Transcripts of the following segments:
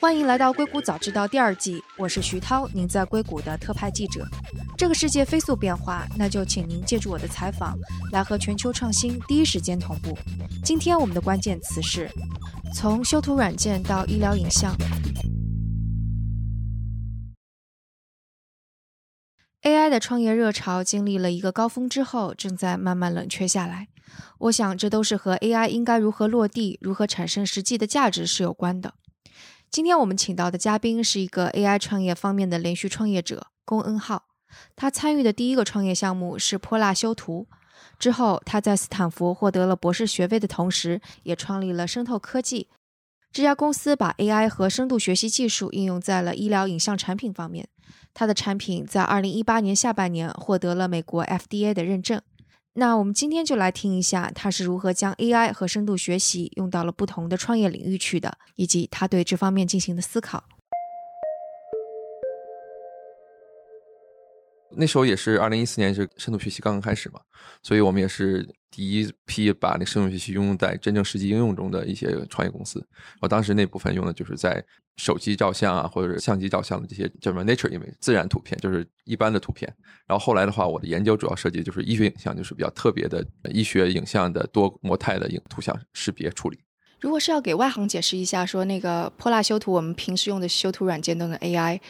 欢迎来到硅谷早知道第二季，我是徐涛，您在硅谷的特派记者。这个世界飞速变化，那就请您借助我的采访，来和全球创新第一时间同步。今天我们的关键词是：从修图软件到医疗影像。AI 的创业热潮经历了一个高峰之后，正在慢慢冷却下来。我想，这都是和 AI 应该如何落地、如何产生实际的价值是有关的。今天我们请到的嘉宾是一个 AI 创业方面的连续创业者龚恩浩。他参与的第一个创业项目是泼辣修图，之后他在斯坦福获得了博士学位的同时，也创立了生透科技。这家公司把 AI 和深度学习技术应用在了医疗影像产品方面。他的产品在二零一八年下半年获得了美国 FDA 的认证。那我们今天就来听一下他是如何将 AI 和深度学习用到了不同的创业领域去的，以及他对这方面进行的思考。那时候也是二零一四年，就深度学习刚刚开始嘛，所以我们也是第一批把那深度学习应用在真正实际应用中的一些创业公司。我当时那部分用的就是在手机照相啊，或者相机照相的这些叫什么 nature image 自然图片，就是一般的图片。然后后来的话，我的研究主要涉及就是医学影像，就是比较特别的医学影像的多模态的影图像识别处理。如果是要给外行解释一下，说那个泼辣修图，我们平时用的修图软件都能 AI。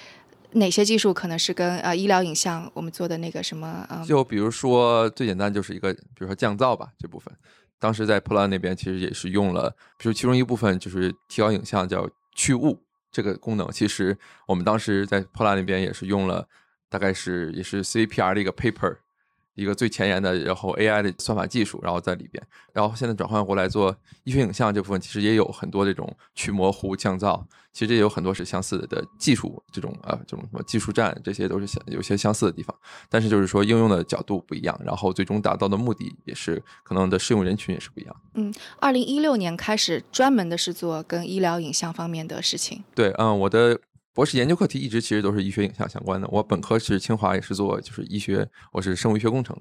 哪些技术可能是跟呃医疗影像我们做的那个什么啊？就比如说最简单就是一个，比如说降噪吧这部分，当时在破烂那边其实也是用了，比如其中一部分就是提高影像叫去雾这个功能，其实我们当时在破烂那边也是用了，大概是也是 CPR 的一个 paper。一个最前沿的，然后 AI 的算法技术，然后在里边，然后现在转换过来做医学影像这部分，其实也有很多这种去模糊、降噪，其实也有很多是相似的技术，这种呃这种什么技术栈，这些都是相有些相似的地方，但是就是说应用的角度不一样，然后最终达到的目的也是可能的适用人群也是不一样。嗯，二零一六年开始专门的是做跟医疗影像方面的事情。对，嗯，我的。博士研究课题一直其实都是医学影像相关的。我本科是清华，也是做就是医学，我是生物医学工程，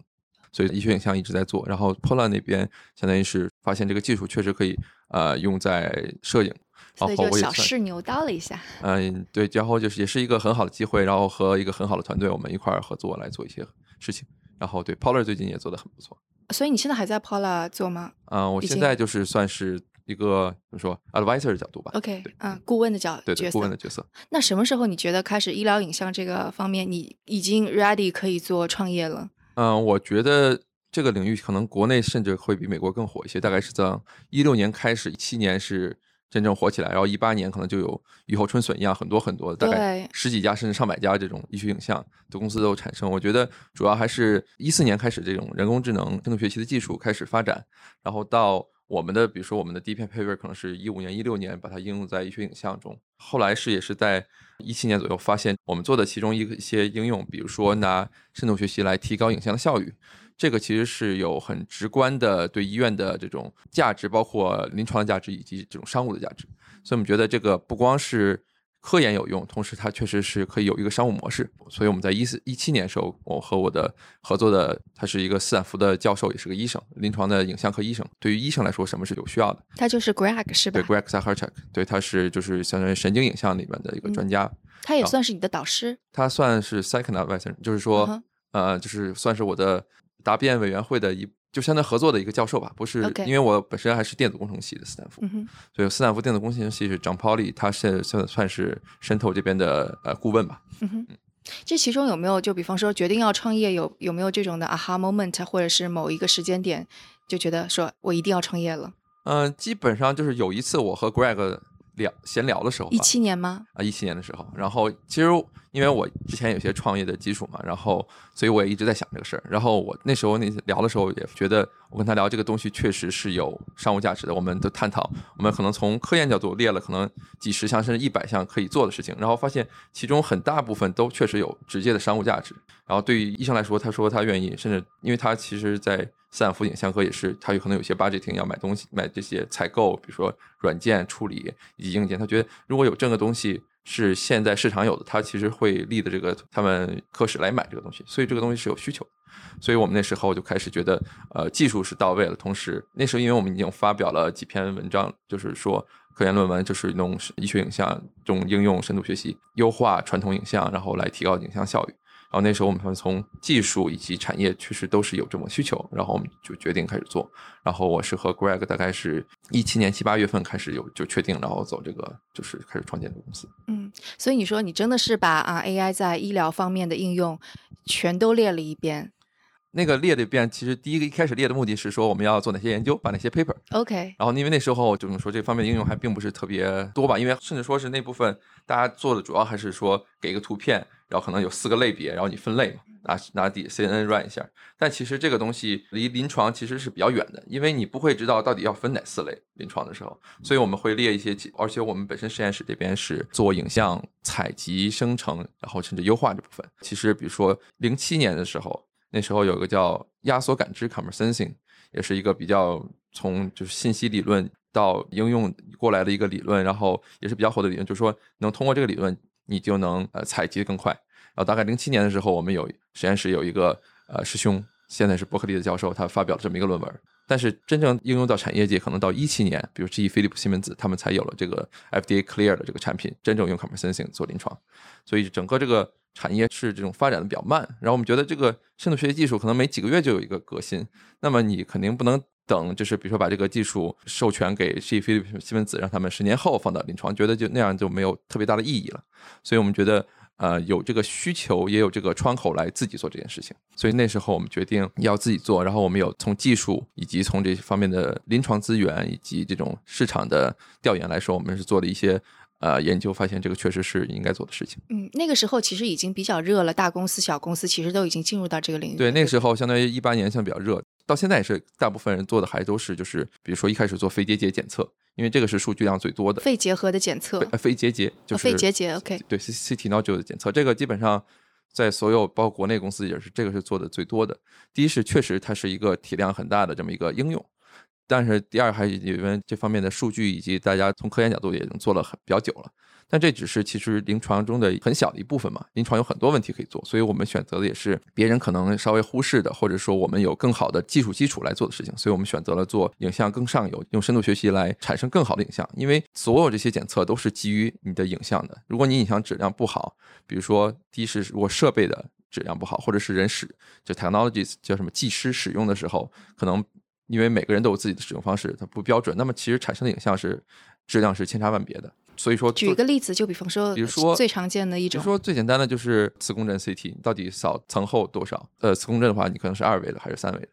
所以医学影像一直在做。然后 Polar 那边相当于是发现这个技术确实可以呃用在摄影，所以就小试牛刀了一下。嗯，对，然后就是也是一个很好的机会，然后和一个很好的团队，我们一块儿合作来做一些事情。然后对 Polar 最近也做的很不错。所以你现在还在 Polar 做吗？嗯，我现在就是算是。一个怎么说，advisor 的角度吧。OK，嗯，顾问的角对对，顾问的角色。那什么时候你觉得开始医疗影像这个方面，你已经 ready 可以做创业了？嗯，我觉得这个领域可能国内甚至会比美国更火一些。大概是在一六年开始，一七年是真正火起来，然后一八年可能就有雨后春笋一样，很多很多，大概十几家甚至上百家这种医学影像的公司都产生。我觉得主要还是一四年开始，这种人工智能、深度学习的技术开始发展，然后到。我们的比如说我们的第一片配备可能是一五年、一六年把它应用在医学影像中，后来是也是在一七年左右发现我们做的其中一个一些应用，比如说拿深度学习来提高影像的效率，这个其实是有很直观的对医院的这种价值，包括临床的价值以及这种商务的价值，所以我们觉得这个不光是。科研有用，同时它确实是可以有一个商务模式，所以我们在一四一七年的时候，我和我的合作的他是一个斯坦福的教授，也是个医生，临床的影像科医生。对于医生来说，什么是有需要的？他就是 Greg 是吧？对，Greg Saharchuk，对，他是就是相当于神经影像里面的一个专家。他也算是你的导师？他算是 second advisor，就是说，呃，就是算是我的答辩委员会的一。就相当合作的一个教授吧，不是因为我本身还是电子工程系的斯坦福，所以斯坦福电子工程系是张 Polly，他现算算是渗透这边的呃顾问吧。嗯哼，这其中有没有就比方说决定要创业有有没有这种的 aha moment，或者是某一个时间点就觉得说我一定要创业了？嗯，基本上就是有一次我和 Greg。聊闲聊的时候，一七年吗？啊，一七年的时候，然后其实因为我之前有些创业的基础嘛，然后所以我也一直在想这个事儿。然后我那时候那聊的时候也觉得，我跟他聊这个东西确实是有商务价值的。我们都探讨，我们可能从科研角度列了可能几十项甚至一百项可以做的事情，然后发现其中很大部分都确实有直接的商务价值。然后对于医生来说，他说他愿意，甚至因为他其实在。斯坦福影像科也是，他有可能有些 budgeting 要买东西，买这些采购，比如说软件处理以及硬件。他觉得如果有这个东西是现在市场有的，他其实会立的这个他们科室来买这个东西，所以这个东西是有需求。所以我们那时候就开始觉得，呃，技术是到位了，同时那时候因为我们已经发表了几篇文章，就是说科研论文，就是用医学影像这种应用深度学习，优化传统影像，然后来提高影像效率。然后那时候我们从技术以及产业确实都是有这么需求，然后我们就决定开始做。然后我是和 Greg 大概是一七年七八月份开始有就确定，然后走这个就是开始创建这个公司。所以你说你真的是把啊 AI 在医疗方面的应用全都列了一遍。那个列的遍，其实第一个一开始列的目的是说我们要做哪些研究，把哪些 paper。OK。然后因为那时候就是说这方面的应用还并不是特别多吧，因为甚至说是那部分大家做的主要还是说给一个图片，然后可能有四个类别，然后你分类嘛，拿拿底 CNN run 一下。但其实这个东西离临床其实是比较远的，因为你不会知道到底要分哪四类临床的时候，所以我们会列一些，而且我们本身实验室这边是做影像采集、生成，然后甚至优化这部分。其实比如说零七年的时候。那时候有个叫压缩感知 （camera sensing），也是一个比较从就是信息理论到应用过来的一个理论，然后也是比较火的理论，就是说能通过这个理论，你就能呃采集的更快。然后大概零七年的时候，我们有实验室有一个呃师兄，现在是伯克利的教授，他发表了这么一个论文。但是真正应用到产业界，可能到一七年，比如 GE、飞利浦、西门子，他们才有了这个 FDA clear 的这个产品，真正用 camera sensing 做临床。所以整个这个。产业是这种发展的比较慢，然后我们觉得这个深度学习技术可能每几个月就有一个革新，那么你肯定不能等，就是比如说把这个技术授权给 G、飞利、西门子，让他们十年后放到临床，觉得就那样就没有特别大的意义了。所以我们觉得，呃，有这个需求，也有这个窗口来自己做这件事情。所以那时候我们决定要自己做，然后我们有从技术以及从这些方面的临床资源以及这种市场的调研来说，我们是做了一些。呃，研究发现这个确实是应该做的事情。嗯，那个时候其实已经比较热了，大公司、小公司其实都已经进入到这个领域。对，那个时候相当于一八年相对比较热，到现在也是大部分人做的还都是就是，比如说一开始做肺结节检测，因为这个是数据量最多的。肺结核的检测。肺结节就是肺结节，OK。对，CT nodule 的检测，这个基本上在所有包括国内公司也是这个是做的最多的。第一是确实它是一个体量很大的这么一个应用。但是第二还因为这方面的数据以及大家从科研角度也已经做了很比较久了，但这只是其实临床中的很小的一部分嘛。临床有很多问题可以做，所以我们选择的也是别人可能稍微忽视的，或者说我们有更好的技术基础来做的事情。所以我们选择了做影像更上游，用深度学习来产生更好的影像。因为所有这些检测都是基于你的影像的。如果你影像质量不好，比如说第一是如果设备的质量不好，或者是人使就 technologies 叫什么技师使用的时候可能。因为每个人都有自己的使用方式，它不标准，那么其实产生的影像是质量是千差万别的。所以说，举个例子，就比方说，比如说最常见的一种，比如说最简单的就是磁共振 CT，你到底扫层厚多少？呃，磁共振的话，你可能是二维的还是三维的？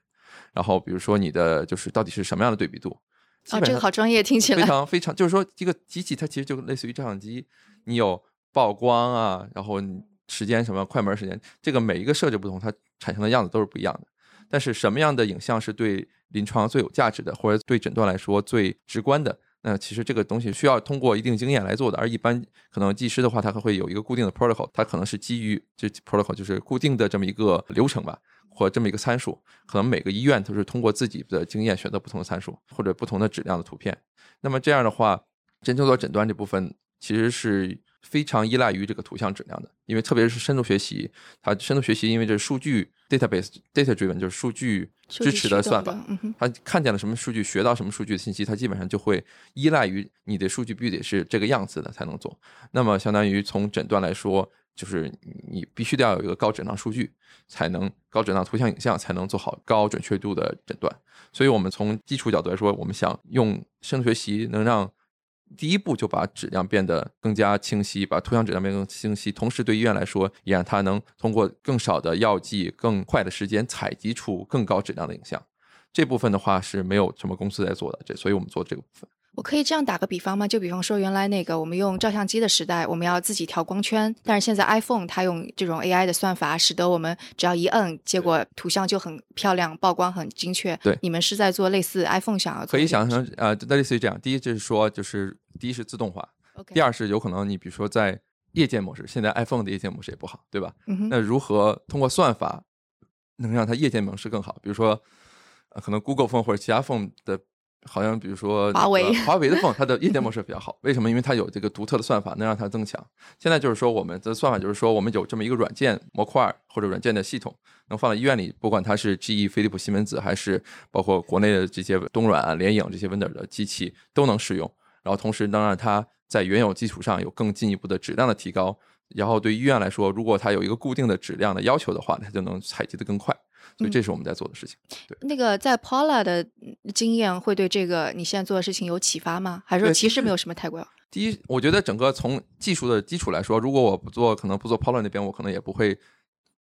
然后比如说你的就是到底是什么样的对比度？哦，这个好专业，听起来非常非常，就是说这个机器它其实就类似于照相机，你有曝光啊，然后时间什么快门时间，这个每一个设置不同，它产生的样子都是不一样的。但是什么样的影像是对临床最有价值的，或者对诊断来说最直观的？那其实这个东西需要通过一定经验来做的。而一般可能技师的话，他还会有一个固定的 protocol，它可能是基于这 protocol 就是固定的这么一个流程吧，或这么一个参数。可能每个医院都是通过自己的经验选择不同的参数，或者不同的质量的图片。那么这样的话，真正做诊断这部分其实是。非常依赖于这个图像质量的，因为特别是深度学习，它深度学习因为这数据 database data driven 就是数据支持的算法，它看见了什么数据，学到什么数据的信息，它基本上就会依赖于你的数据必须得是这个样子的才能做。那么相当于从诊断来说，就是你必须得要有一个高质量数据，才能高质量图像影像才能做好高准确度的诊断。所以我们从基础角度来说，我们想用深度学习能让。第一步就把质量变得更加清晰，把图像质量变更清晰，同时对医院来说，也让它能通过更少的药剂、更快的时间采集出更高质量的影像。这部分的话是没有什么公司在做的，这所以我们做这个部分。我可以这样打个比方吗？就比方说，原来那个我们用照相机的时代，我们要自己调光圈，但是现在 iPhone 它用这种 AI 的算法，使得我们只要一摁，结果图像就很漂亮，曝光很精确。对，你们是在做类似 iPhone 想要可以想象呃，那类似于这样。第一就是说，就是第一是自动化，第二是有可能你比如说在夜间模式，现在 iPhone 的夜间模式也不好，对吧？那如何通过算法能让它夜间模式更好？比如说，可能 Google Phone 或者其他 Phone 的。好像比如说华为，华为的 phone 它的夜间模式比较好，为什么？因为它有这个独特的算法，能让它增强。现在就是说，我们的算法就是说，我们有这么一个软件模块或者软件的系统，能放在医院里，不管它是 GE、飞利浦、西门子，还是包括国内的这些东软、联影这些 vendor 的机器都能使用。然后同时能让它在原有基础上有更进一步的质量的提高。然后对医院来说，如果它有一个固定的质量的要求的话，它就能采集的更快。所以这是我们在做的事情。对，那个在 Paula 的经验会对这个你现在做的事情有启发吗？还是说其实没有什么太过？第一，我觉得整个从技术的基础来说，如果我不做，可能不做 Paula 那边，我可能也不会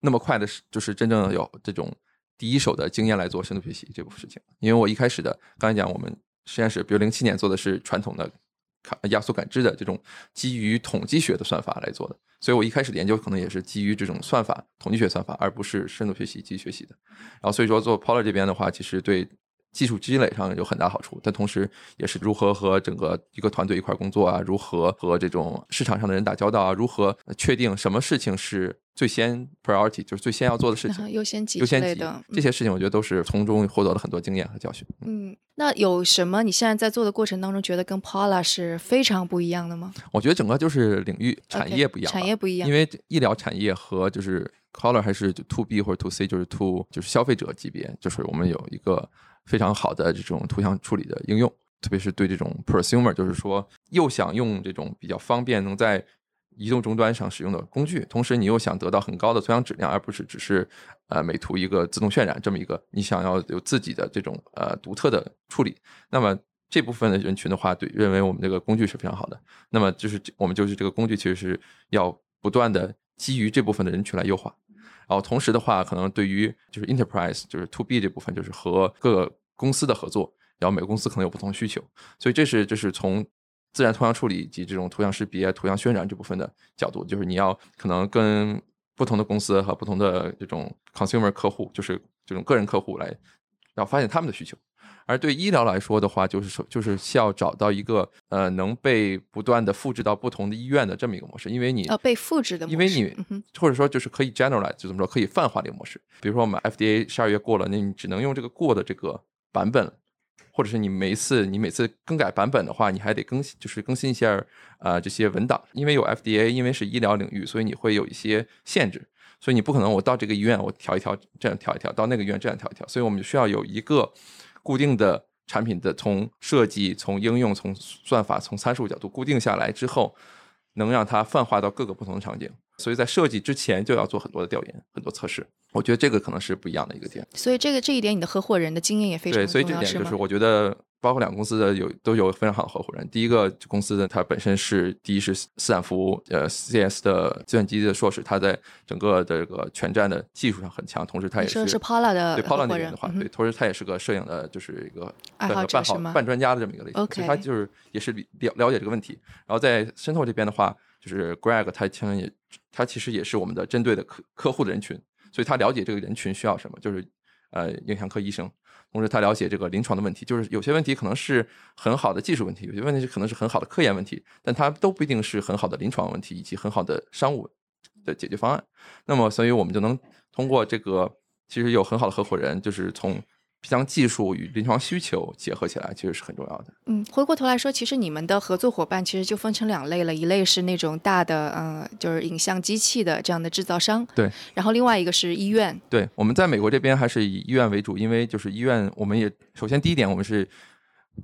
那么快的，就是真正有这种第一手的经验来做深度学习这部分事情。因为我一开始的刚才讲，我们实验室比如零七年做的是传统的。压缩感知的这种基于统计学的算法来做的，所以我一开始的研究可能也是基于这种算法、统计学算法，而不是深度学习、机学习的。然后所以说做 Polar 这边的话，其实对。技术积累上有很大好处，但同时也是如何和整个一个团队一块工作啊，如何和这种市场上的人打交道啊，如何确定什么事情是最先 priority，就是最先要做的事情，优先级优先级的这些事情，我觉得都是从中获得了很多经验和教训。嗯，那有什么你现在在做的过程当中觉得跟 Paula 是非常不一样的吗？我觉得整个就是领域产业不一样，产业不一样，因为医疗产业和就是 Color 还是 To B 或者 To C，就是 To 就是消费者级别，就是我们有一个。非常好的这种图像处理的应用，特别是对这种 prosumer，就是说又想用这种比较方便能在移动终端上使用的工具，同时你又想得到很高的图像质量，而不是只是呃美图一个自动渲染这么一个，你想要有自己的这种呃独特的处理，那么这部分的人群的话，对认为我们这个工具是非常好的。那么就是我们就是这个工具其实是要不断的基于这部分的人群来优化。然后同时的话，可能对于就是 enterprise 就是 to B 这部分，就是和各个公司的合作，然后每个公司可能有不同需求，所以这是就是从自然图像处理以及这种图像识别、图像渲染这部分的角度，就是你要可能跟不同的公司和不同的这种 consumer 客户，就是这种个人客户来，然后发现他们的需求。而对医疗来说的话，就是说，就是需要找到一个呃能被不断的复制到不同的医院的这么一个模式，因为你呃被复制的，因为你或者说就是可以 generalize，就怎么说可以泛化的一个模式。比如说我们 FDA 十二月过了，那你只能用这个过的这个版本，或者是你每一次你每次更改版本的话，你还得更新，就是更新一下呃这些文档，因为有 FDA，因为是医疗领域，所以你会有一些限制，所以你不可能我到这个医院我调一调这样调一调，到那个医院这样调一调，所以我们需要有一个。固定的产品的从设计、从应用、从算法、从参数角度固定下来之后，能让它泛化到各个不同的场景。所以在设计之前就要做很多的调研、很多测试。我觉得这个可能是不一样的一个点。所以这个这一点，你的合伙人的经验也非常对。所以这点就是我觉得。包括两个公司的有都有非常好的合伙人。第一个公司的他本身是第一是斯坦福呃 CS 的计算机的硕士，他在整个的这个全站的技术上很强，同时他也是是 Paula 的对 Paula 那边的话，对，同时他也是个摄影的，就是一个爱好半好半专家的这么一个类型，所以他就是也是了了解这个问题。然后在渗透这边的话，就是 Greg 他其实也他其实也是我们的针对的客客户的人群，所以他了解这个人群需要什么，就是呃影像科医生。同时，他了解这个临床的问题，就是有些问题可能是很好的技术问题，有些问题是可能是很好的科研问题，但它都不一定是很好的临床问题以及很好的商务的解决方案。那么，所以我们就能通过这个，其实有很好的合伙人，就是从。将技术与临床需求结合起来，其实是很重要的。嗯，回过头来说，其实你们的合作伙伴其实就分成两类了，一类是那种大的，呃，就是影像机器的这样的制造商。对。然后另外一个是医院。对，我们在美国这边还是以医院为主，因为就是医院，我们也首先第一点，我们是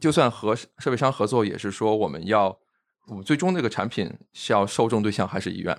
就算和设备商合作，也是说我们要，我们最终这个产品是要受众对象还是医院。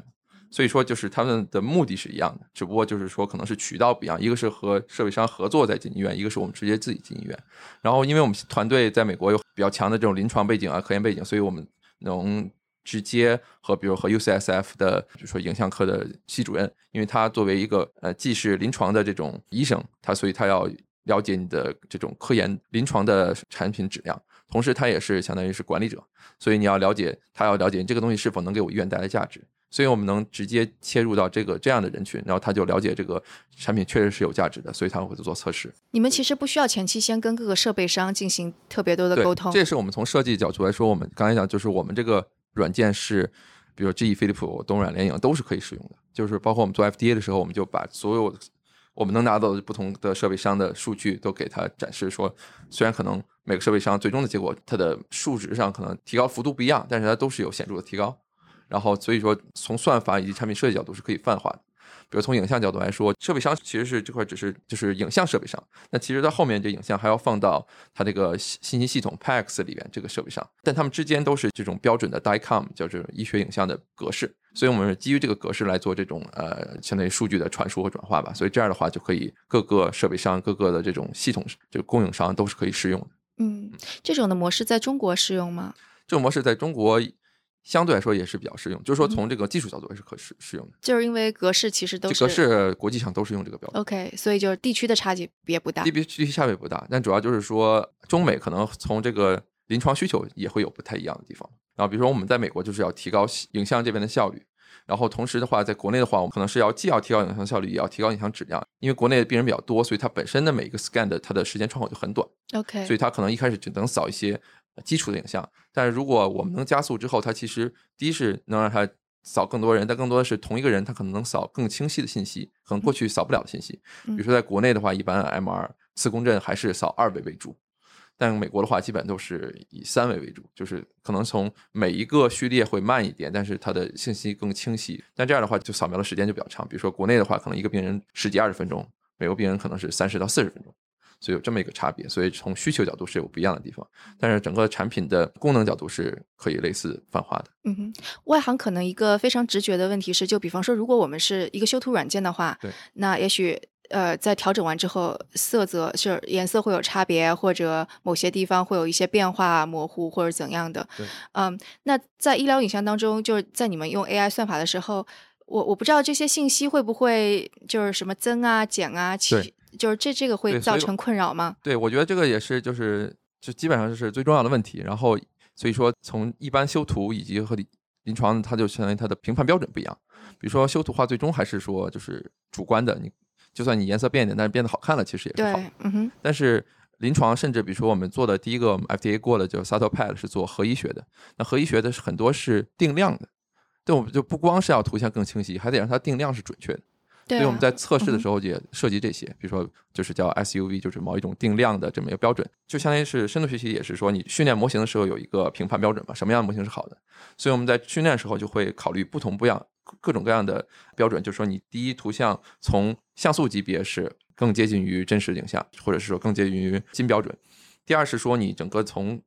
所以说，就是他们的目的是一样的，只不过就是说，可能是渠道不一样。一个是和设备商合作在进医院，一个是我们直接自己进医院。然后，因为我们团队在美国有比较强的这种临床背景啊、科研背景，所以我们能直接和比如和 UCSF 的，比如说影像科的系主任，因为他作为一个呃既是临床的这种医生，他所以他要了解你的这种科研临床的产品质量，同时他也是相当于是管理者，所以你要了解他要了解这个东西是否能给我医院带来价值。所以我们能直接切入到这个这样的人群，然后他就了解这个产品确实是有价值的，所以他会做测试。你们其实不需要前期先跟各个设备商进行特别多的沟通。这也是我们从设计角度来说，我们刚才讲就是我们这个软件是，比如 GE、飞利浦、东软、联影都是可以使用的。就是包括我们做 FDA 的时候，我们就把所有我们能拿到的不同的设备商的数据都给他展示，说虽然可能每个设备商最终的结果它的数值上可能提高幅度不一样，但是它都是有显著的提高。然后，所以说从算法以及产品设计角度是可以泛化的。比如从影像角度来说，设备商其实是这块只是就是影像设备商，那其实它后面这影像还要放到它这个信息系统 PAX 里边这个设备上，但它们之间都是这种标准的 DICOM，叫这种医学影像的格式，所以我们是基于这个格式来做这种呃相当于数据的传输和转化吧，所以这样的话就可以各个设备商、各个的这种系统这个供应商都是可以适用的。嗯，这种的模式在中国适用吗？这种模式在中国。相对来说也是比较适用，就是说从这个技术角度也是可适适用的，就是因为格式其实都是格式国际上都是用这个标准。OK，所以就是地区的差距也不大，地区地区差别不大，但主要就是说中美可能从这个临床需求也会有不太一样的地方。然后比如说我们在美国就是要提高影像这边的效率，然后同时的话在国内的话，我们可能是要既要提高影像效率，也要提高影像质量，因为国内的病人比较多，所以它本身的每一个 scan 的它的时间窗口就很短。OK，所以它可能一开始只能扫一些。基础的影像，但是如果我们能加速之后，它其实第一是能让它扫更多人，但更多的是同一个人他可能能扫更清晰的信息，可能过去扫不了的信息。比如说在国内的话，一般 MR 磁共振还是扫二维为主，但美国的话基本都是以三维为主，就是可能从每一个序列会慢一点，但是它的信息更清晰。但这样的话就扫描的时间就比较长，比如说国内的话可能一个病人十几二十分钟，美国病人可能是三十到四十分钟。所以有这么一个差别，所以从需求角度是有不一样的地方，但是整个产品的功能角度是可以类似泛化的。嗯哼，外行可能一个非常直觉的问题是，就比方说，如果我们是一个修图软件的话，对，那也许呃在调整完之后，色泽是颜色会有差别，或者某些地方会有一些变化模糊或者怎样的。对，嗯，那在医疗影像当中，就是在你们用 AI 算法的时候，我我不知道这些信息会不会就是什么增啊减啊起。就是这这个会造成困扰吗？对，我觉得这个也是，就是就基本上就是最重要的问题。然后所以说，从一般修图以及和临床，它就相当于它的评判标准不一样。比如说修图画，最终还是说就是主观的，你就算你颜色变一点，但是变得好看了，其实也是好。嗯哼。但是临床，甚至比如说我们做的第一个 FDA 过的，就 SATOPAD 是做核医学的。那核医学的是很多是定量的，对我们就不光是要图像更清晰，还得让它定量是准确的。所以我们在测试的时候也涉及这些，比如说就是叫 SUV，就是某一种定量的这么一个标准，就相当于是深度学习也是说你训练模型的时候有一个评判标准嘛，什么样的模型是好的。所以我们在训练的时候就会考虑不同不一样各种各样的标准，就是说你第一图像从像素级别是更接近于真实影像，或者是说更接近于金标准。第二是说你整个从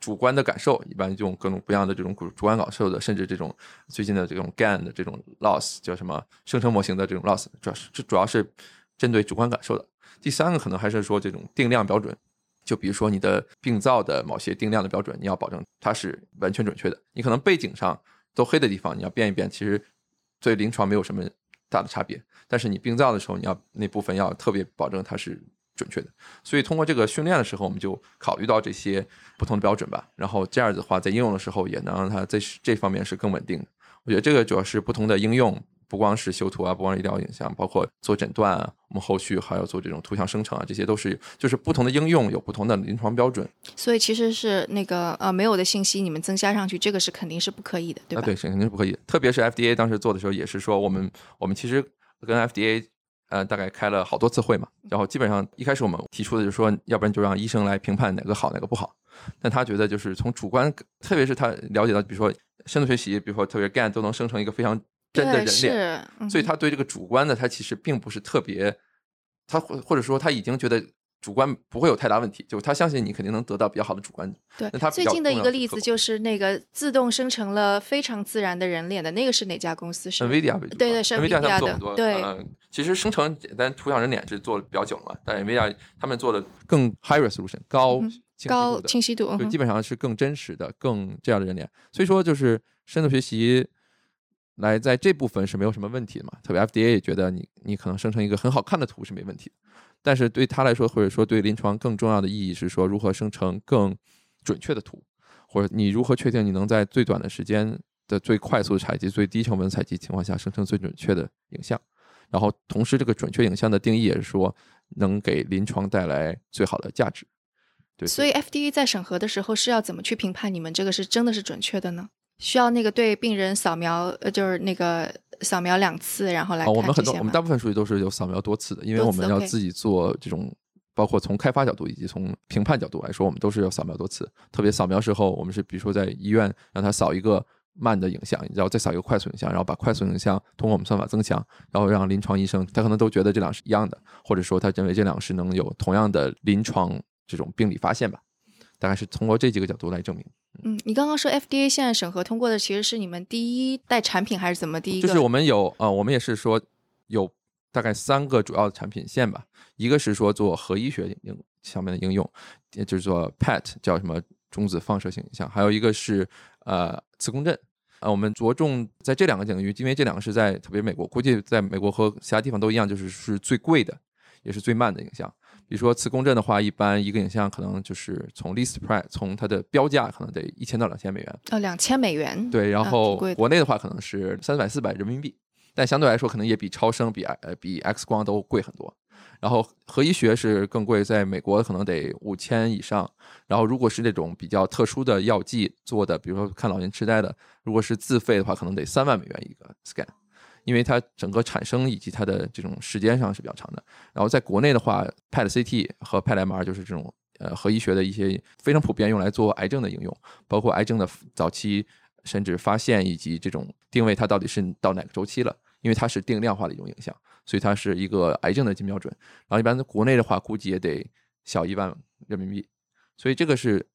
主观的感受，一般用各种不一样的这种主主观感受的，甚至这种最近的这种 GAN 的这种 loss 叫什么生成模型的这种 loss，主要是这主要是针对主观感受的。第三个可能还是说这种定量标准，就比如说你的病灶的某些定量的标准，你要保证它是完全准确的。你可能背景上都黑的地方，你要变一变，其实对临床没有什么大的差别。但是你病灶的时候，你要那部分要特别保证它是。准确的，所以通过这个训练的时候，我们就考虑到这些不同的标准吧。然后这样子的话，在应用的时候也能让它在这方面是更稳定的。我觉得这个主要是不同的应用，不光是修图啊，不光是医疗影像，包括做诊断啊，我们后续还要做这种图像生成啊，这些都是就是不同的应用有不同的临床标准。所以其实是那个呃没有的信息你们增加上去，这个是肯定是不可以的，对吧？对，肯定是不可以。特别是 FDA 当时做的时候，也是说我们我们其实跟 FDA。呃，大概开了好多次会嘛，然后基本上一开始我们提出的就是说，要不然就让医生来评判哪个好哪个不好。但他觉得就是从主观，特别是他了解到，比如说深度学习，比如说特别 GAN 都能生成一个非常真的人脸，所以他对这个主观的他其实并不是特别，他或或者说他已经觉得。主观不会有太大问题，就他相信你肯定能得到比较好的主观。对，那他最近的一个例子就是那个自动生成了非常自然的人脸的那个是哪家公司？是 NVIDIA。对对，是 NVIDIA 的。对，其实生成简单图像人脸是做的比较久了嘛，但 NVIDIA 他们做的更 high resolution 高高清晰度，就基本上是更真实的、更这样的人脸。所以说，就是深度学习来在这部分是没有什么问题的嘛。特别 FDA 也觉得你你可能生成一个很好看的图是没问题的。但是对他来说，或者说对临床更重要的意义是说，如何生成更准确的图，或者你如何确定你能在最短的时间的最快速采集、最低成本采集情况下生成最准确的影像。然后同时，这个准确影像的定义也是说，能给临床带来最好的价值。对。所以 FDA 在审核的时候是要怎么去评判你们这个是真的是准确的呢？需要那个对病人扫描，呃，就是那个。扫描两次，然后来。我们很多，我们大部分数据都是有扫描多次的，因为我们要自己做这种，包括从开发角度以及从评判角度来说，我们都是要扫描多次。特别扫描时候，我们是比如说在医院让他扫一个慢的影像，然后再扫一个快速影像，然后把快速影像通过我们算法增强，然后让临床医生他可能都觉得这两是一样的，或者说他认为这两个是能有同样的临床这种病理发现吧，大概是通过这几个角度来证明。嗯，你刚刚说 FDA 现在审核通过的其实是你们第一代产品还是怎么？第一就是我们有啊，我们也是说有大概三个主要的产品线吧，一个是说做核医学应上面的应用，也就是说 PET 叫什么中子放射性影像，还有一个是呃磁共振。啊，我们着重在这两个领域，因为这两个是在特别美国，估计在美国和其他地方都一样，就是是最贵的，也是最慢的影像。比如说磁共振的话，一般一个影像可能就是从 list price，从它的标价可能得一千到两千美元。呃，两千美元。对，然后国内的话可能是三百四百人民币，但相对来说可能也比超声、比呃比 X 光都贵很多。然后核医学是更贵，在美国可能得五千以上。然后如果是那种比较特殊的药剂做的，比如说看老年痴呆的，如果是自费的话，可能得三万美元一个 scan。因为它整个产生以及它的这种时间上是比较长的。然后在国内的话，PET CT 和 PET MR 就是这种呃核医学的一些非常普遍用来做癌症的应用，包括癌症的早期甚至发现以及这种定位它到底是到哪个周期了，因为它是定量化的一种影像，所以它是一个癌症的金标准。然后一般在国内的话，估计也得小一万人民币。所以这个是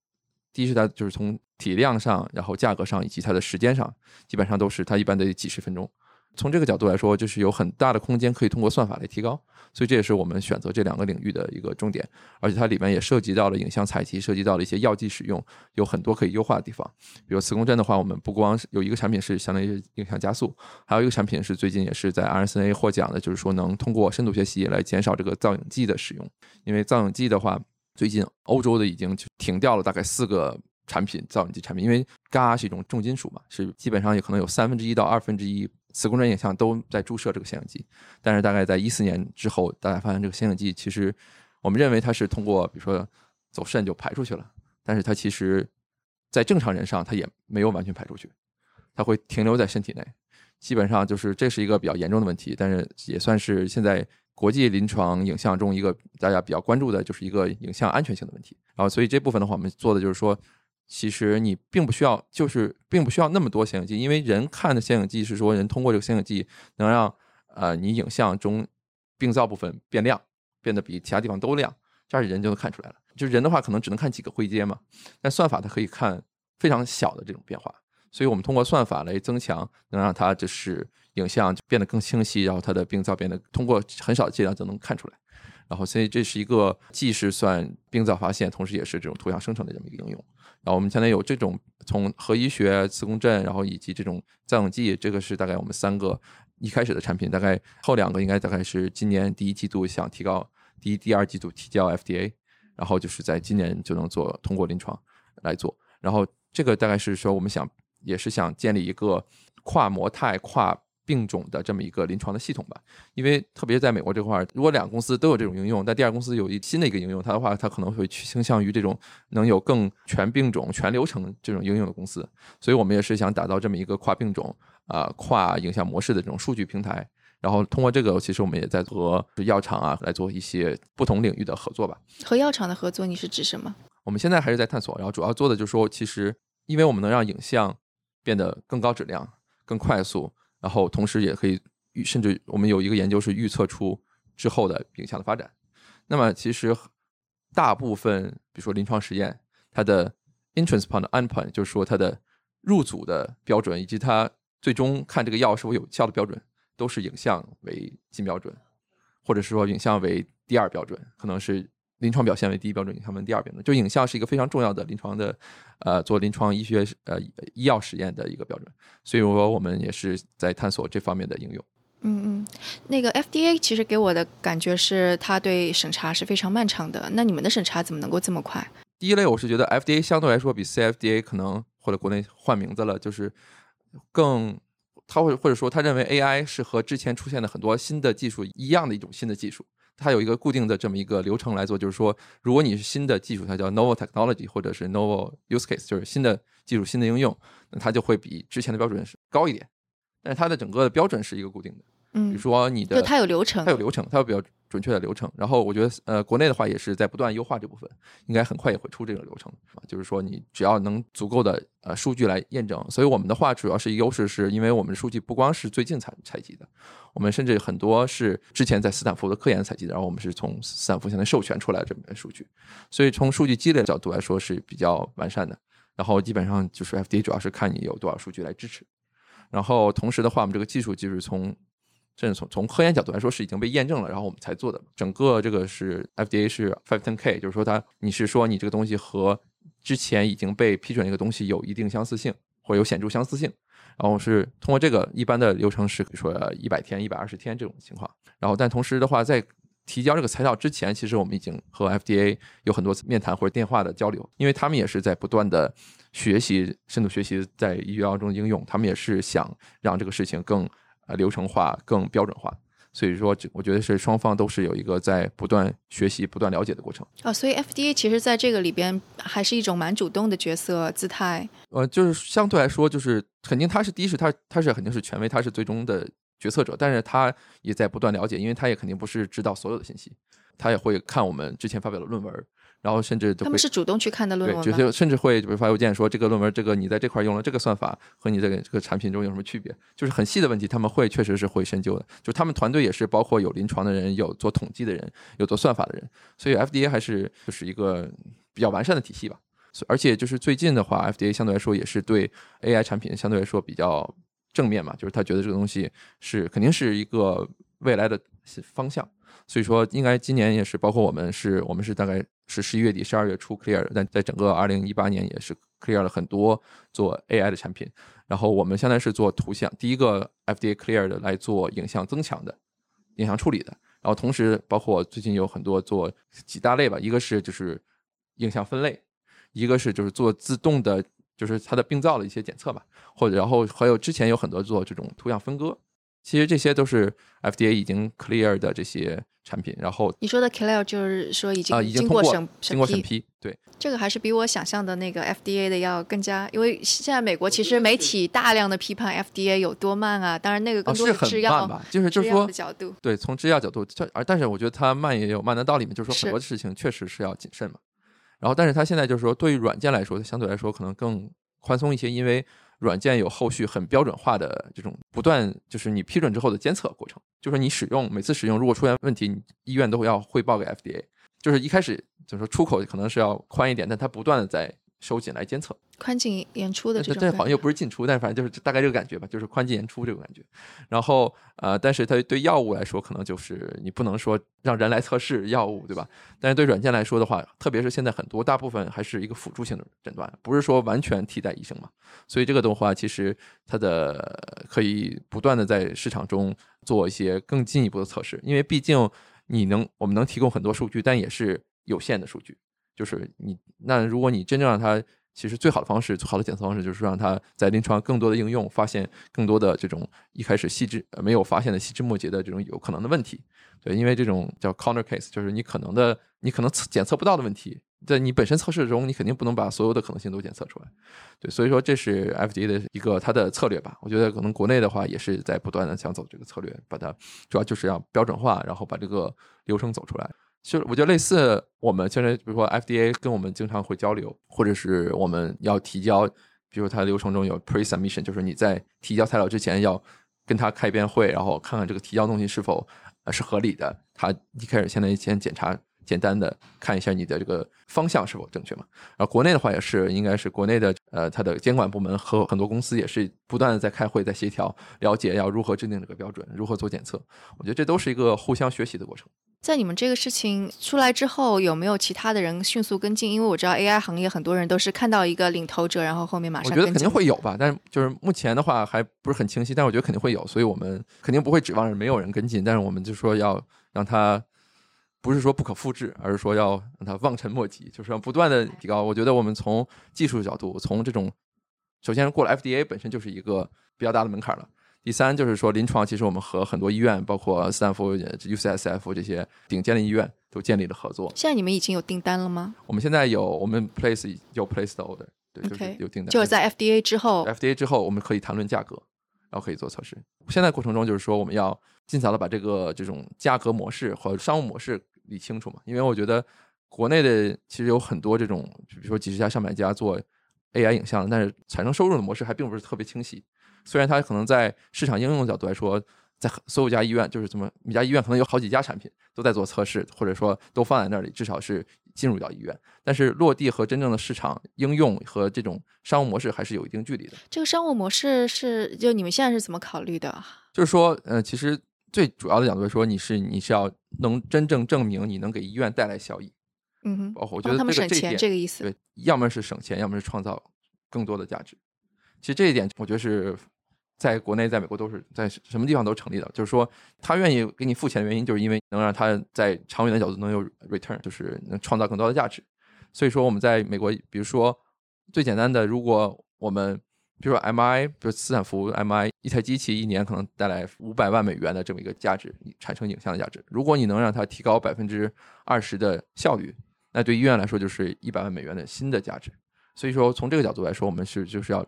第一是它就是从体量上，然后价格上以及它的时间上，基本上都是它一般得几十分钟。从这个角度来说，就是有很大的空间可以通过算法来提高，所以这也是我们选择这两个领域的一个重点。而且它里面也涉及到了影像采集，涉及到了一些药剂使用，有很多可以优化的地方。比如磁共振的话，我们不光是有一个产品是相当于影像加速，还有一个产品是最近也是在 RSNA 获奖的，就是说能通过深度学习来减少这个造影剂的使用。因为造影剂的话，最近欧洲的已经停掉了大概四个产品造影剂产品，因为镉是一种重金属嘛，是基本上也可能有三分之一到二分之一。磁共振影像都在注射这个显影剂，但是大概在一四年之后，大家发现这个显影剂其实，我们认为它是通过比如说走肾就排出去了，但是它其实，在正常人上它也没有完全排出去，它会停留在身体内，基本上就是这是一个比较严重的问题，但是也算是现在国际临床影像中一个大家比较关注的就是一个影像安全性的问题。然后所以这部分的话，我们做的就是说。其实你并不需要，就是并不需要那么多显影剂，因为人看的显影剂是说人通过这个显影剂能让呃你影像中病灶部分变亮，变得比其他地方都亮，这样人就能看出来了。就人的话可能只能看几个灰阶嘛，但算法它可以看非常小的这种变化，所以我们通过算法来增强，能让它就是影像变得更清晰，然后它的病灶变得通过很少的剂量就能看出来。然后所以这是一个既是算病灶发现，同时也是这种图像生成的这么一个应用。然后我们现在有这种从核医学、磁共振，然后以及这种造影剂，这个是大概我们三个一开始的产品。大概后两个应该大概是今年第一季度想提高，第一、第二季度提交 FDA，然后就是在今年就能做通过临床来做。然后这个大概是说我们想也是想建立一个跨模态、跨。病种的这么一个临床的系统吧，因为特别在美国这块儿，如果两个公司都有这种应用，但第二公司有一新的一个应用，它的话，它可能会倾向于这种能有更全病种、全流程这种应用的公司。所以我们也是想打造这么一个跨病种、啊跨影像模式的这种数据平台。然后通过这个，其实我们也在和药厂啊来做一些不同领域的合作吧。和药厂的合作，你是指什么？我们现在还是在探索，然后主要做的就是说，其实因为我们能让影像变得更高质量、更快速。然后同时也可以预，甚至我们有一个研究是预测出之后的影像的发展。那么其实大部分，比如说临床实验，它的 entrance point、endpoint，就是说它的入组的标准，以及它最终看这个药是否有效的标准，都是影像为金标准，或者是说影像为第二标准，可能是。临床表现为第一标准，影像为第二标准。就影像是一个非常重要的临床的，呃，做临床医学呃医药实验的一个标准。所以说，我们也是在探索这方面的应用。嗯嗯，那个 FDA 其实给我的感觉是，它对审查是非常漫长的。那你们的审查怎么能够这么快？第一类，我是觉得 FDA 相对来说比 CFDA 可能或者国内换名字了，就是更他会或者说他认为 AI 是和之前出现的很多新的技术一样的一种新的技术。它有一个固定的这么一个流程来做，就是说，如果你是新的技术，它叫 novel technology，或者是 novel use case，就是新的技术、新的应用，那它就会比之前的标准是高一点。但是它的整个的标准是一个固定的。嗯，比如说你的，它有流程，它有流程，它有比较准确的流程。然后我觉得，呃，国内的话也是在不断优化这部分，应该很快也会出这个流程，就是说你只要能足够的呃数据来验证。所以我们的话主要是优势，是因为我们的数据不光是最近采采集的，我们甚至很多是之前在斯坦福的科研采集的，然后我们是从斯坦福现在授权出来的这么个数据，所以从数据积累的角度来说是比较完善的。然后基本上就是 FDA 主要是看你有多少数据来支持。然后同时的话，我们这个技术就是从，甚至从从科研角度来说是已经被验证了，然后我们才做的。整个这个是 FDA 是 five ten k，就是说它你是说你这个东西和之前已经被批准那个东西有一定相似性，或者有显著相似性。然后是通过这个一般的流程是说一百天、一百二十天这种情况。然后但同时的话，在提交这个材料之前，其实我们已经和 FDA 有很多面谈或者电话的交流，因为他们也是在不断的。学习深度学习在医疗中的应用，他们也是想让这个事情更呃流程化、更标准化。所以说，我觉得是双方都是有一个在不断学习、不断了解的过程。哦，所以 FDA 其实在这个里边还是一种蛮主动的角色姿态。呃，就是相对来说，就是肯定他是第一是他他是肯定是权威，他是最终的决策者，但是他也在不断了解，因为他也肯定不是知道所有的信息，他也会看我们之前发表的论文。然后甚至他们是主动去看的论文对，就甚至会比如发邮件说这个论文，这个你在这块用了这个算法和你这个这个产品中有什么区别，就是很细的问题，他们会确实是会深究的。就他们团队也是包括有临床的人，有做统计的人，有做算法的人，所以 FDA 还是就是一个比较完善的体系吧。而且就是最近的话，FDA 相对来说也是对 AI 产品相对来说比较正面嘛，就是他觉得这个东西是肯定是一个未来的方向。所以说，应该今年也是，包括我们是，我们是大概是十一月底、十二月初 clear，但在整个二零一八年也是 clear 了很多做 AI 的产品。然后我们现在是做图像，第一个 FDA clear 的来做影像增强的影像处理的。然后同时，包括最近有很多做几大类吧，一个是就是影像分类，一个是就是做自动的，就是它的病灶的一些检测吧，或者然后还有之前有很多做这种图像分割。其实这些都是 FDA 已经 clear 的这些产品，然后你说的 clear 就是说已经啊已经经过审经过审批，对，这个还是比我想象的那个 FDA 的要更加，因为现在美国其实媒体大量的批判 FDA 有多慢啊，当然那个更多是制药吧，就是就是说角度，对，从制药角度，而但是我觉得它慢也有慢的道理嘛，就是说很多事情确实是要谨慎嘛，然后但是它现在就是说对于软件来说，相对来说可能更宽松一些，因为。软件有后续很标准化的这种不断，就是你批准之后的监测过程，就是你使用每次使用如果出现问题，医院都会要汇报给 FDA。就是一开始就是说出口可能是要宽一点，但它不断的在。收紧来监测，宽进严出的这种，这好像又不是进出，但是反正就是大概这个感觉吧，就是宽进严出这种感觉。然后呃，但是它对药物来说，可能就是你不能说让人来测试药物，对吧？但是对软件来说的话，特别是现在很多大部分还是一个辅助性的诊断，不是说完全替代医生嘛。所以这个的话，其实它的可以不断的在市场中做一些更进一步的测试，因为毕竟你能我们能提供很多数据，但也是有限的数据。就是你，那如果你真正让它，其实最好的方式，最好的检测方式就是让它在临床更多的应用，发现更多的这种一开始细枝没有发现的细枝末节的这种有可能的问题。对，因为这种叫 corner case，就是你可能的，你可能测检测不到的问题，在你本身测试中，你肯定不能把所有的可能性都检测出来。对，所以说这是 FDA 的一个它的策略吧。我觉得可能国内的话也是在不断的想走这个策略，把它主要就是要标准化，然后把这个流程走出来。就我觉得类似我们现在，比如说 FDA 跟我们经常会交流，或者是我们要提交，比如它流程中有 pre-submission，就是你在提交材料之前要跟他开一遍会，然后看看这个提交东西是否呃是合理的。他一开始现在先检查简单的看一下你的这个方向是否正确嘛。然后国内的话也是，应该是国内的呃它的监管部门和很多公司也是不断的在开会，在协调，了解要如何制定这个标准，如何做检测。我觉得这都是一个互相学习的过程。在你们这个事情出来之后，有没有其他的人迅速跟进？因为我知道 AI 行业很多人都是看到一个领头者，然后后面马上。我觉得肯定会有吧，但是就是目前的话还不是很清晰，但我觉得肯定会有，所以我们肯定不会指望着没有人跟进，但是我们就说要让它不是说不可复制，而是说要让它望尘莫及，就是要不断的提高。我觉得我们从技术角度，从这种首先过了 FDA 本身就是一个比较大的门槛了。第三就是说，临床其实我们和很多医院，包括斯坦福、UCSF 这些顶尖的医院都建立了合作。现在你们已经有订单了吗？我们现在有，我们 place 有 place 的 order，对，就是有订单。就是在 FDA 之后，FDA 之后我们可以谈论价格，然后可以做测试。现在过程中就是说，我们要尽早的把这个这种价格模式和商务模式理清楚嘛，因为我觉得国内的其实有很多这种，比如说几十家、上百家做 AI 影像，但是产生收入的模式还并不是特别清晰。虽然它可能在市场应用的角度来说，在所有家医院，就是怎么每家医院可能有好几家产品都在做测试，或者说都放在那里，至少是进入到医院。但是落地和真正的市场应用和这种商务模式还是有一定距离的。这个商务模式是就你们现在是怎么考虑的？就是说，呃，其实最主要的角度来说，你是你是要能真正证明你能给医院带来效益。嗯哼，包括我觉得他们省钱这个意思。对，要么是省钱，要么是创造更多的价值。其实这一点，我觉得是。在国内，在美国都是在什么地方都成立的。就是说，他愿意给你付钱的原因，就是因为能让他在长远的角度能有 return，就是能创造更多的价值。所以说，我们在美国，比如说最简单的，如果我们比如说 MI，比如斯坦福 MI 一台机器一年可能带来五百万美元的这么一个价值，产生影像的价值。如果你能让它提高百分之二十的效率，那对医院来说就是一百万美元的新的价值。所以说，从这个角度来说，我们是就是要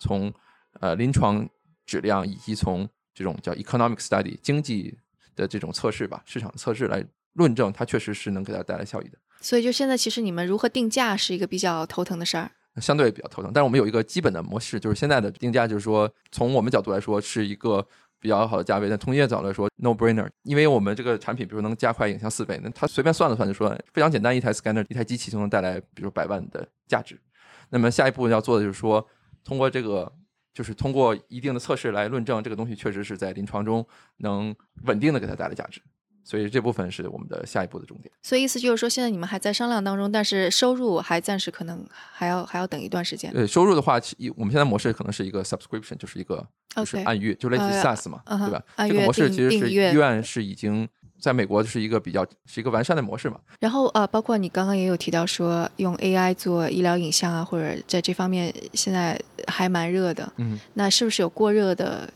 从呃临床。质量以及从这种叫 economic study 经济的这种测试吧，市场测试来论证，它确实是能给它带来效益的。所以，就现在其实你们如何定价是一个比较头疼的事儿，相对比较头疼。但是我们有一个基本的模式，就是现在的定价，就是说从我们角度来说是一个比较好的价位，但从业角度来说 no brainer，因为我们这个产品，比如能加快影像四倍，那他随便算了算就说非常简单，一台 scanner 一台机器就能带来比如百万的价值。那么下一步要做的就是说通过这个。就是通过一定的测试来论证这个东西确实是在临床中能稳定的给它带来价值，所以这部分是我们的下一步的重点。所以意思就是说，现在你们还在商量当中，但是收入还暂时可能还要还要等一段时间。对，收入的话，我们现在模式可能是一个 subscription，就是一个就是按月，就类似 SaaS 嘛，对吧？这个模式其实是医院是已经。在美国是一个比较是一个完善的模式嘛。然后呃，包括你刚刚也有提到说用 AI 做医疗影像啊，或者在这方面现在还蛮热的。嗯，那是不是有过热的？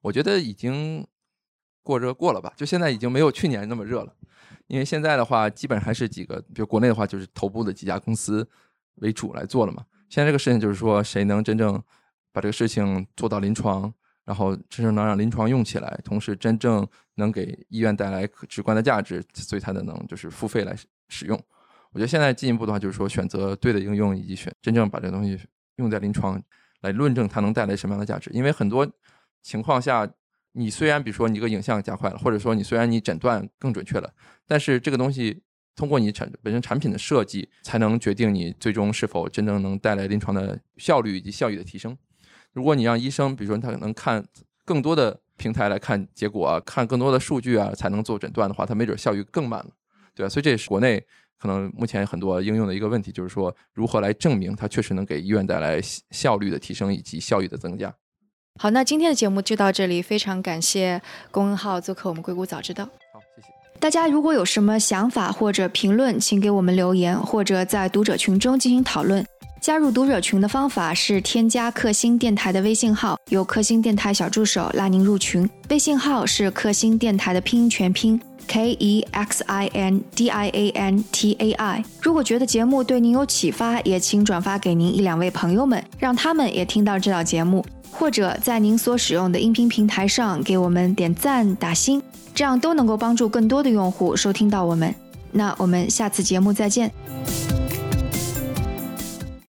我觉得已经过热过了吧，就现在已经没有去年那么热了。因为现在的话，基本还是几个，比如国内的话，就是头部的几家公司为主来做了嘛。现在这个事情就是说，谁能真正把这个事情做到临床？然后真正能让临床用起来，同时真正能给医院带来直观的价值，所以它的能就是付费来使用。我觉得现在进一步的话，就是说选择对的应用，以及选真正把这东西用在临床，来论证它能带来什么样的价值。因为很多情况下，你虽然比如说你这个影像加快了，或者说你虽然你诊断更准确了，但是这个东西通过你产本身产品的设计，才能决定你最终是否真正能带来临床的效率以及效益的提升。如果你让医生，比如说他能看更多的平台来看结果啊，看更多的数据啊，才能做诊断的话，他没准效率更慢了，对吧？所以这也是国内可能目前很多应用的一个问题，就是说如何来证明它确实能给医院带来效率的提升以及效益的增加。好，那今天的节目就到这里，非常感谢龚恩浩做客我们硅谷早知道。好，谢谢大家。如果有什么想法或者评论，请给我们留言，或者在读者群中进行讨论。加入读者群的方法是添加克星电台的微信号，由克星电台小助手拉您入群。微信号是克星电台的拼音全拼 k e x i n d i a n t a i。如果觉得节目对您有启发，也请转发给您一两位朋友们，让他们也听到这档节目。或者在您所使用的音频平台上给我们点赞打星，这样都能够帮助更多的用户收听到我们。那我们下次节目再见。